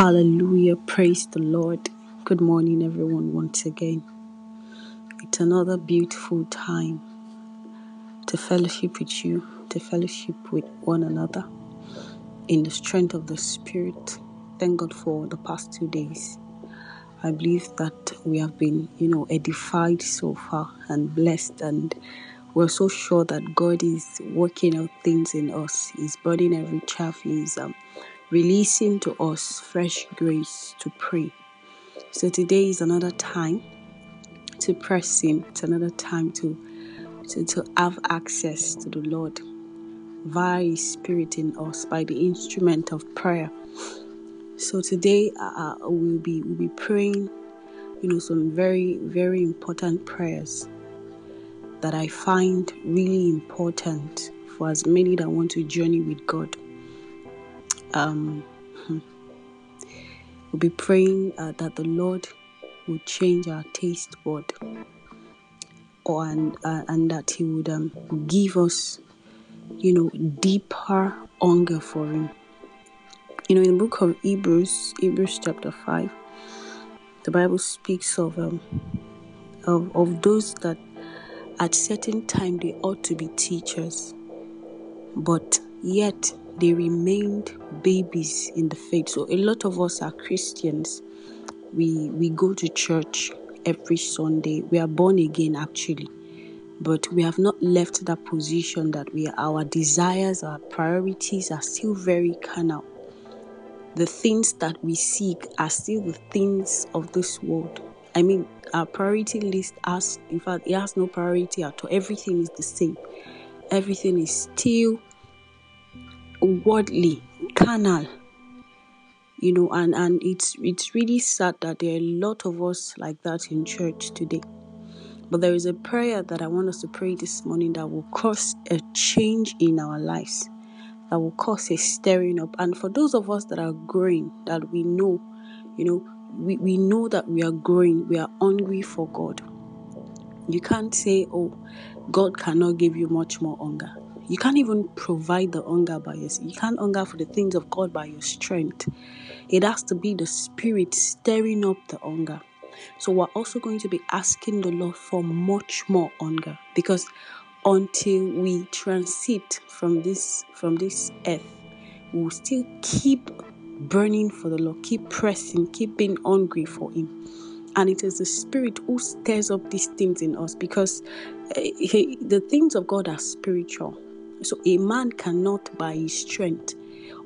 Hallelujah. Praise the Lord. Good morning, everyone, once again. It's another beautiful time to fellowship with you, to fellowship with one another in the strength of the Spirit. Thank God for the past two days. I believe that we have been, you know, edified so far and blessed, and we're so sure that God is working out things in us. He's burning every chaff. He's um, releasing to us fresh grace to pray. So today is another time to press Him. It's another time to to, to have access to the Lord via His Spirit in us by the instrument of prayer. So today uh, uh we'll be we'll be praying, you know, some very very important prayers that I find really important for as many that want to journey with God. Um, we'll be praying uh, that the Lord will change our taste bud, or and uh, and that He would um, give us, you know, deeper hunger for Him. You know, in the book of Hebrews, Hebrews chapter five, the Bible speaks of um, of of those that at certain time they ought to be teachers, but yet they remained babies in the faith. So a lot of us are Christians. We we go to church every Sunday. We are born again actually. But we have not left that position that we our desires, our priorities are still very carnal. The things that we seek are still the things of this world. I mean, our priority list has, in fact, it has no priority at all. Everything is the same. Everything is still worldly, carnal. You know, and and it's it's really sad that there are a lot of us like that in church today. But there is a prayer that I want us to pray this morning that will cause a change in our lives, that will cause a stirring up. And for those of us that are growing, that we know, you know, we, we know that we are growing, we are hungry for God. You can't say, oh, God cannot give you much more hunger. You can't even provide the hunger by yourself. You can't hunger for the things of God by your strength. It has to be the Spirit stirring up the hunger. So we're also going to be asking the Lord for much more hunger because until we transit from this from this earth, we will still keep burning for the Lord, keep pressing, keep being hungry for Him. And it is the Spirit who stirs up these things in us because eh, he, the things of God are spiritual. So a man cannot by his strength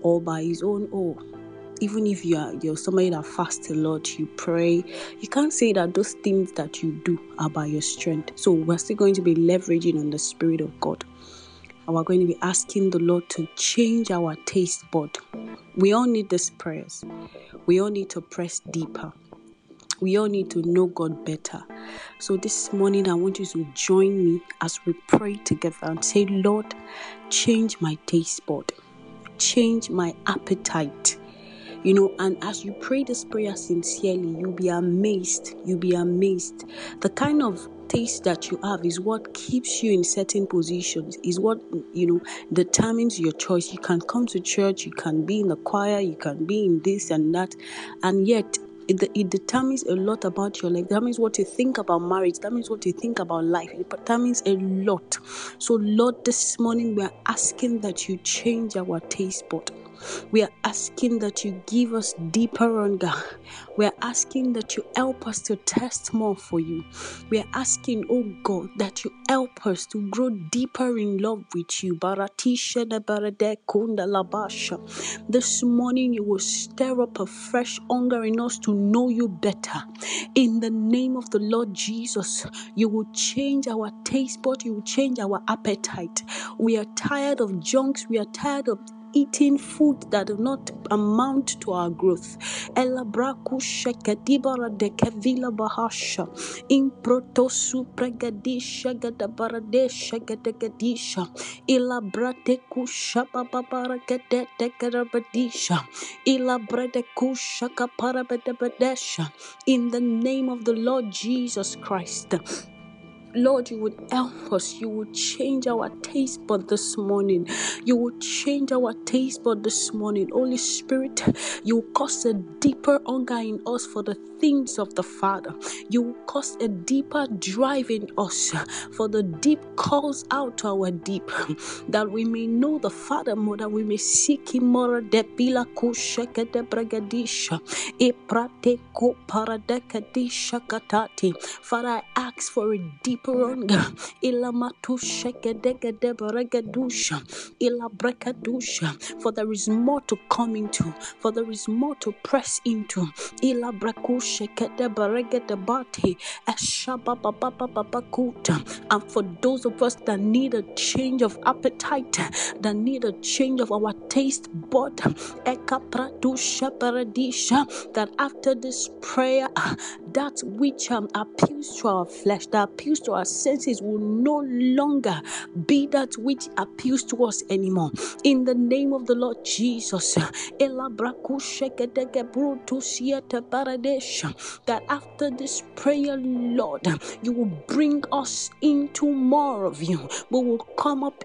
or by his own oh even if you are you're somebody that fasts a lot, you pray, you can't say that those things that you do are by your strength. So we're still going to be leveraging on the Spirit of God. And we're going to be asking the Lord to change our taste bud. We all need these prayers. We all need to press deeper. We all need to know God better. So this morning, I want you to join me as we pray together and say, Lord, change my taste bud, change my appetite. You know, and as you pray this prayer sincerely, you'll be amazed. You'll be amazed. The kind of taste that you have is what keeps you in certain positions, is what, you know, determines your choice. You can come to church, you can be in the choir, you can be in this and that, and yet it, it determines a lot about your life. That means what you think about marriage. That means what you think about life. It determines a lot. So, Lord, this morning we are asking that you change our taste bud. We are asking that you give us deeper hunger. We are asking that you help us to test more for you. We are asking, oh God, that you help us to grow deeper in love with you. This morning you will stir up a fresh hunger in us to know you better. In the name of the Lord Jesus, you will change our taste bud, you will change our appetite. We are tired of junks, we are tired of eating food that do not amount to our growth. Ela braku shekadibara de kevila bahasha. Improtosu pregadisha gadabaradesha gadagadisha. Ila brateku shabababara gadetekarabadisha. Ila bradeku shakaparabadabadesha. In the name of the Lord Jesus Christ. Lord, you would help us. You would change our taste bud this morning. You would change our taste bud this morning. Holy Spirit, you will cause a deeper hunger in us for the things of the Father. You will cause a deeper drive in us, for the deep calls out to our deep, that we may know the Father more, that we may seek Him more. Depila kusheke de bregadisha, eprate ko paradekadisha katati. Father, I ask for a deeper hunger. Ilamatu sheke deke de bregadusha, ilabrekadusha. For there is more to come into, for there is more to press into. Ilabrakusha shekete beregete bati eshabababababakuta. And for those of us that need a change of appetite, that need a change of our taste bud, ekapratusha paradisha, that after this prayer, that which um, appeals to our flesh, that appeals to our senses, will no longer be that which appeals to us anymore. In the name of the Lord Jesus, that after this prayer, Lord, you will bring us into more of you. We will come up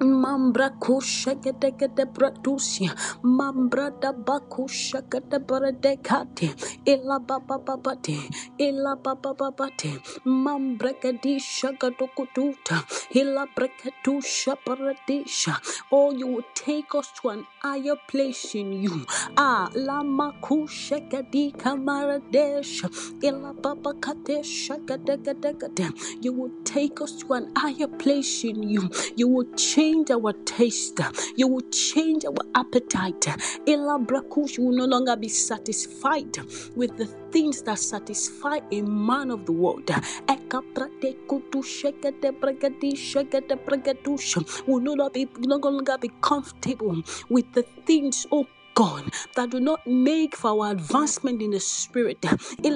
Mambra kusha kete kete bratusia, mambra da bakusha kete baradekate, ila baba babate, ila baba babate, mambra kadisha gadokututa, ila brekatusha paradisha. Oh, you will take us to an higher place in you. Ah, la makusha kadika maradesha, ila baba kadesha gadegade. You will take us to an higher place in you. You will change change our taste. You will change our appetite. Ela brakush will no longer be satisfied with the things that satisfy a man of the world. Will no longer be no longer be comfortable with the things, oh God, that do not make for our advancement in the spirit. We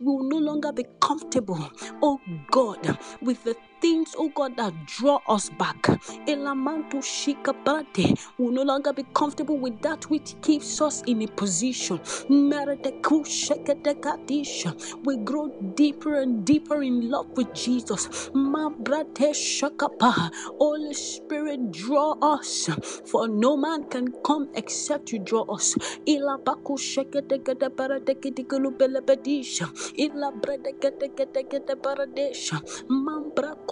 will no longer be comfortable, oh God, with the things, oh God, that draw us back. Elamantu shikapate will no longer be comfortable with that which keeps us in a position. We grow deeper and deeper in love with Jesus. Holy Spirit, draw us, for no man can come except you draw us. Ilabaku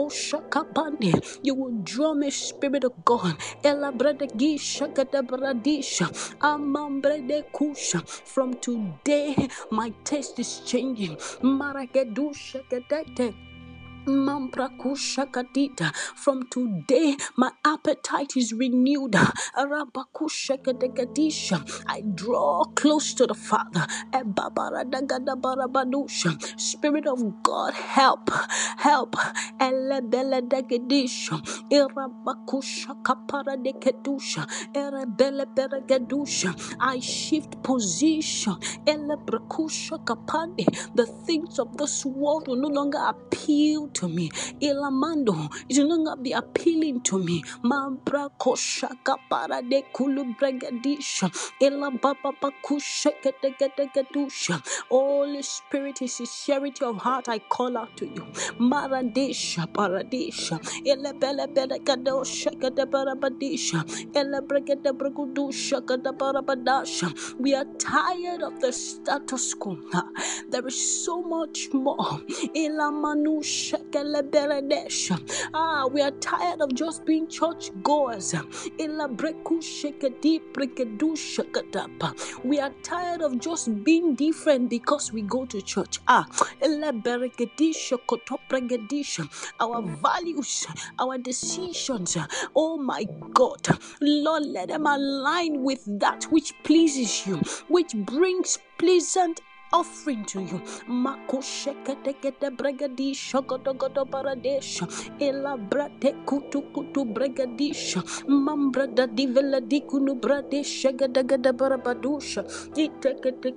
Mambrako you will draw me, Spirit of God. Elabradegisha Gadabradisha. Amambrede Kusha. From today, my taste is changing. Mambrakushakadita. From today, my appetite is renewed. Arabakushakadekadisha. I draw close to the Father. Spirit of God, help, help. Elebeledegedisha. Irabakushakaparadekadusha. Erebeleberegedusha. I shift position. Elebrakushakapande. The things of this world will no longer appeal to me. Ilamando it no longer be appealing to me. Mambra koshaka para de kulu bregadisha. Ela baba bakusha gedegedegedusha. Holy Spirit is sincerity of heart. I call out to you. Maradisha paradisha. Ele bele kadosha gadabarabadisha. Ele bregede bregudusha gadabarabadasha. We are tired of the status quo. There is so much more. Ilamanu Ah, we are tired of just being church goers. We are tired of just being different because we go to church. Ah, our values, our decisions. Oh my God, Lord, let them align with that which pleases you, which brings pleasant offering to you. Makushekete bregadi shogodogodo baradesha. Ela brate kutu kutu bregadisha. Mambrada divela dikunu bradesha gadagada barabadusha. Itekete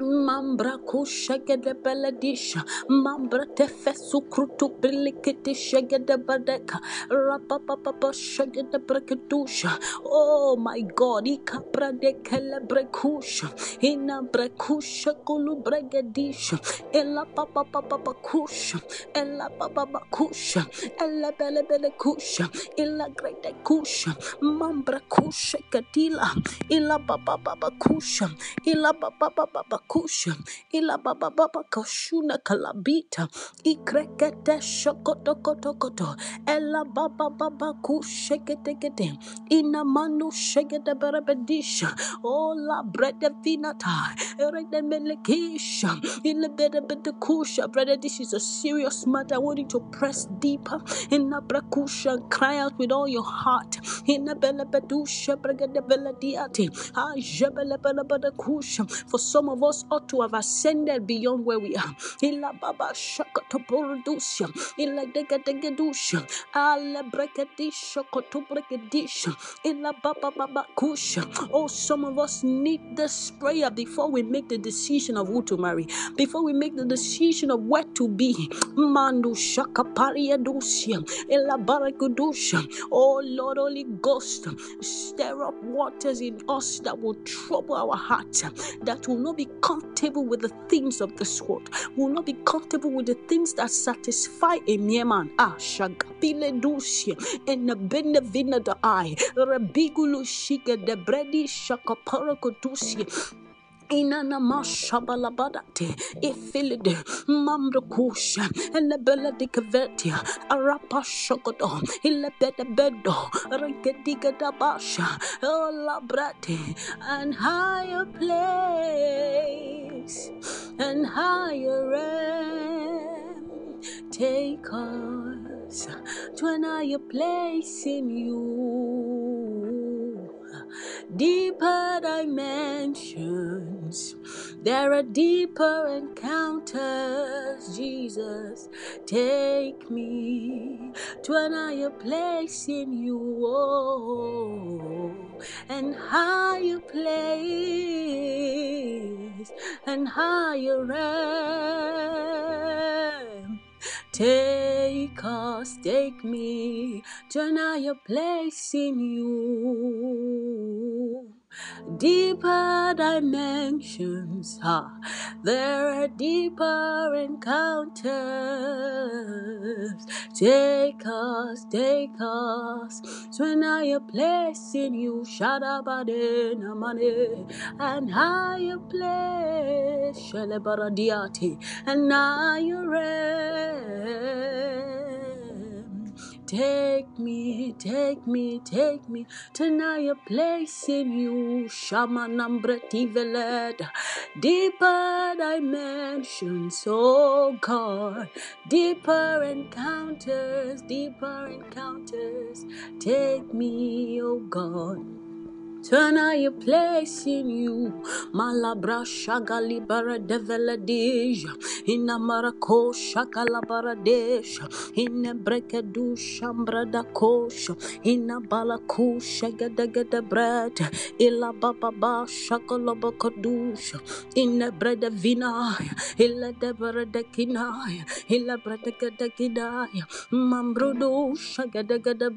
Mambra kushagede beledisha, mambra tefesu krutu bilikiti shagede badeka, rapapapa shagede brekedusha. Oh my God, ikapra de kele brekusha, ina brekusha kulu bregedisha, ela papa papa kusha, ela papa kusha, ela bele bele kusha, ela grete kusha, mambra kusha kadila, ila papa papa kusha, ila papa papa kusha ila baba baba kashuna kalabita ikrekete shokoto koto koto ela baba baba kushekete kete ina manu shekete berabedisha ola brede finata erede melekisha ile bede bede kusha brother this is a serious matter I want you to press deeper in brakusha cry out with all your heart in the bele bedusha bregede bele diati ah jebele bele bede kusha for some of us ought to have ascended beyond where we are. Oh, some of us need this prayer before we make the decision of who to marry, before we make the decision of where to be. Oh Lord, Holy Ghost, stir up waters in us that will trouble our hearts, that will not be comfortable with the things of this world, will not be comfortable with the things that satisfy a mere man. Ah, shagapile dusia, and the benevina the eye, rabigulu shika de bredi shakaparakodusia. Inana mashabalabadate ifilide mamrukusha elebele dikavetia arapa shokodo ilebede bedo regediga dabasha olabrate and higher place and higher realm take us to an higher place in you. Deeper There are deeper encounters, Jesus. Take me to an higher place in you, oh, and higher place and higher realm. Take us, take me to an higher place in you deeper dimensions. Ah, there are deeper encounters. Take us, take us to higher place in you. Shadabadena money and higher place. Shalebaradiati and higher realm. Take me, take me, take me to a place in you. Shamanambreti veled. Deeper dimensions, oh God. Deeper encounters, deeper encounters. Take me, oh God. Turn your place in you. Malabra shagali bara develadija. Inna marako shakala baradesha. Inna brekedu shambra da. Inna balaku shagadagada bread. Illa baba ba shakala bakadusha. Inna breda vinaya. Illa debara de kinaya. Illa breda gada.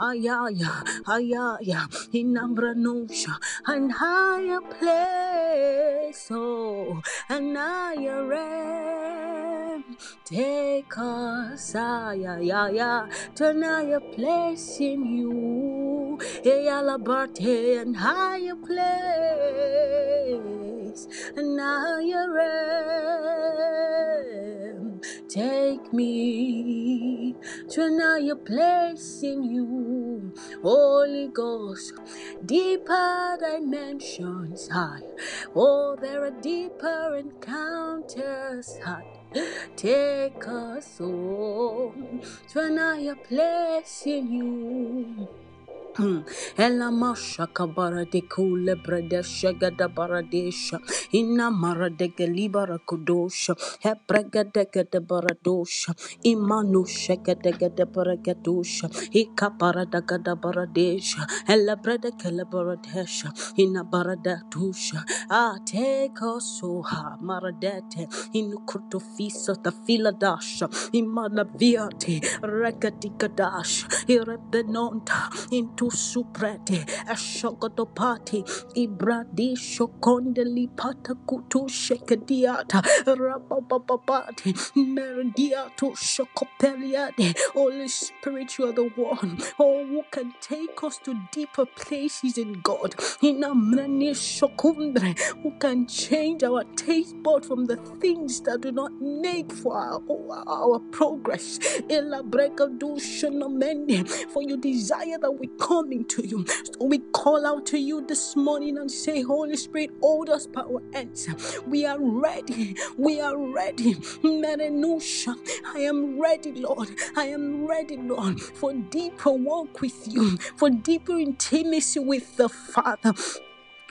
Ayaya. Ayaya in Ambranosha, and higher place, oh, and higher realm. Take us, ah, yeah, yeah, yeah, to an higher place in you, hey, alabarte, and higher place, and higher realm. Take me to an higher place in you, Holy Ghost deeper dimensions high. Oh, there are deeper encounters high. Take us home to an higher place in you. Ela mashaka bara de kule brede shega da baradesha ina mara de gelibara kudosha. He brega de de baradosha imanu shega de de baragadosha ika bara da gada baradesha ela brede kele baradesha ina barada tusha ah take us ha maradete in kutofisa ta fila dasha imana viate rekatika dash irebenonta into suprete ashokotopati ibradi shokondeli patakutu shekediata rabababati meridiato shokopeliade Holy Spirit you are the one oh who can take us to deeper places in God in amrani shokundre who can change our taste bud from the things that do not make for our, our progress du shonomende. For you desire that we come into you. So we call out to you this morning and say, Holy Spirit, hold us by our hands. We are ready. We are ready. Merenusha. I am ready, Lord. I am ready, Lord, for deeper walk with you, for deeper intimacy with the Father.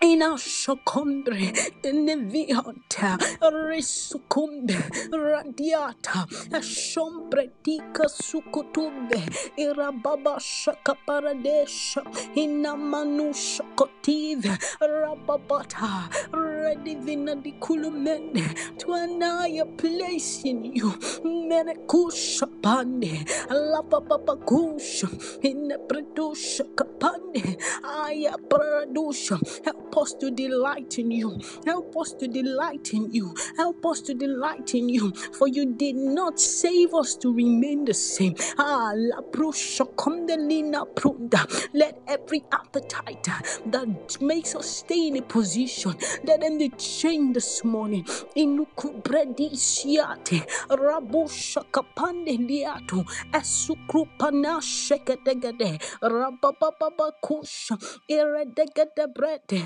Ina shokombre neviota risukumbe radiata shombre tika sukutumbe irababa shaka paradesha ina manu shakotive rababata redivina dikulumende to an place in you. Merekusha pande. Kusha. in the predusha kapande. Aya pradusha help us to delight in you. Help us to delight in you. Help us to delight in you. For you did not save us to remain the same. Ah la prusha kondelina prunda. Let every appetite that makes us stay in a position let be changed this morning inukubredi siate rabusha kapande liatu esukrupana sheketegede rabababakusha iredegede brede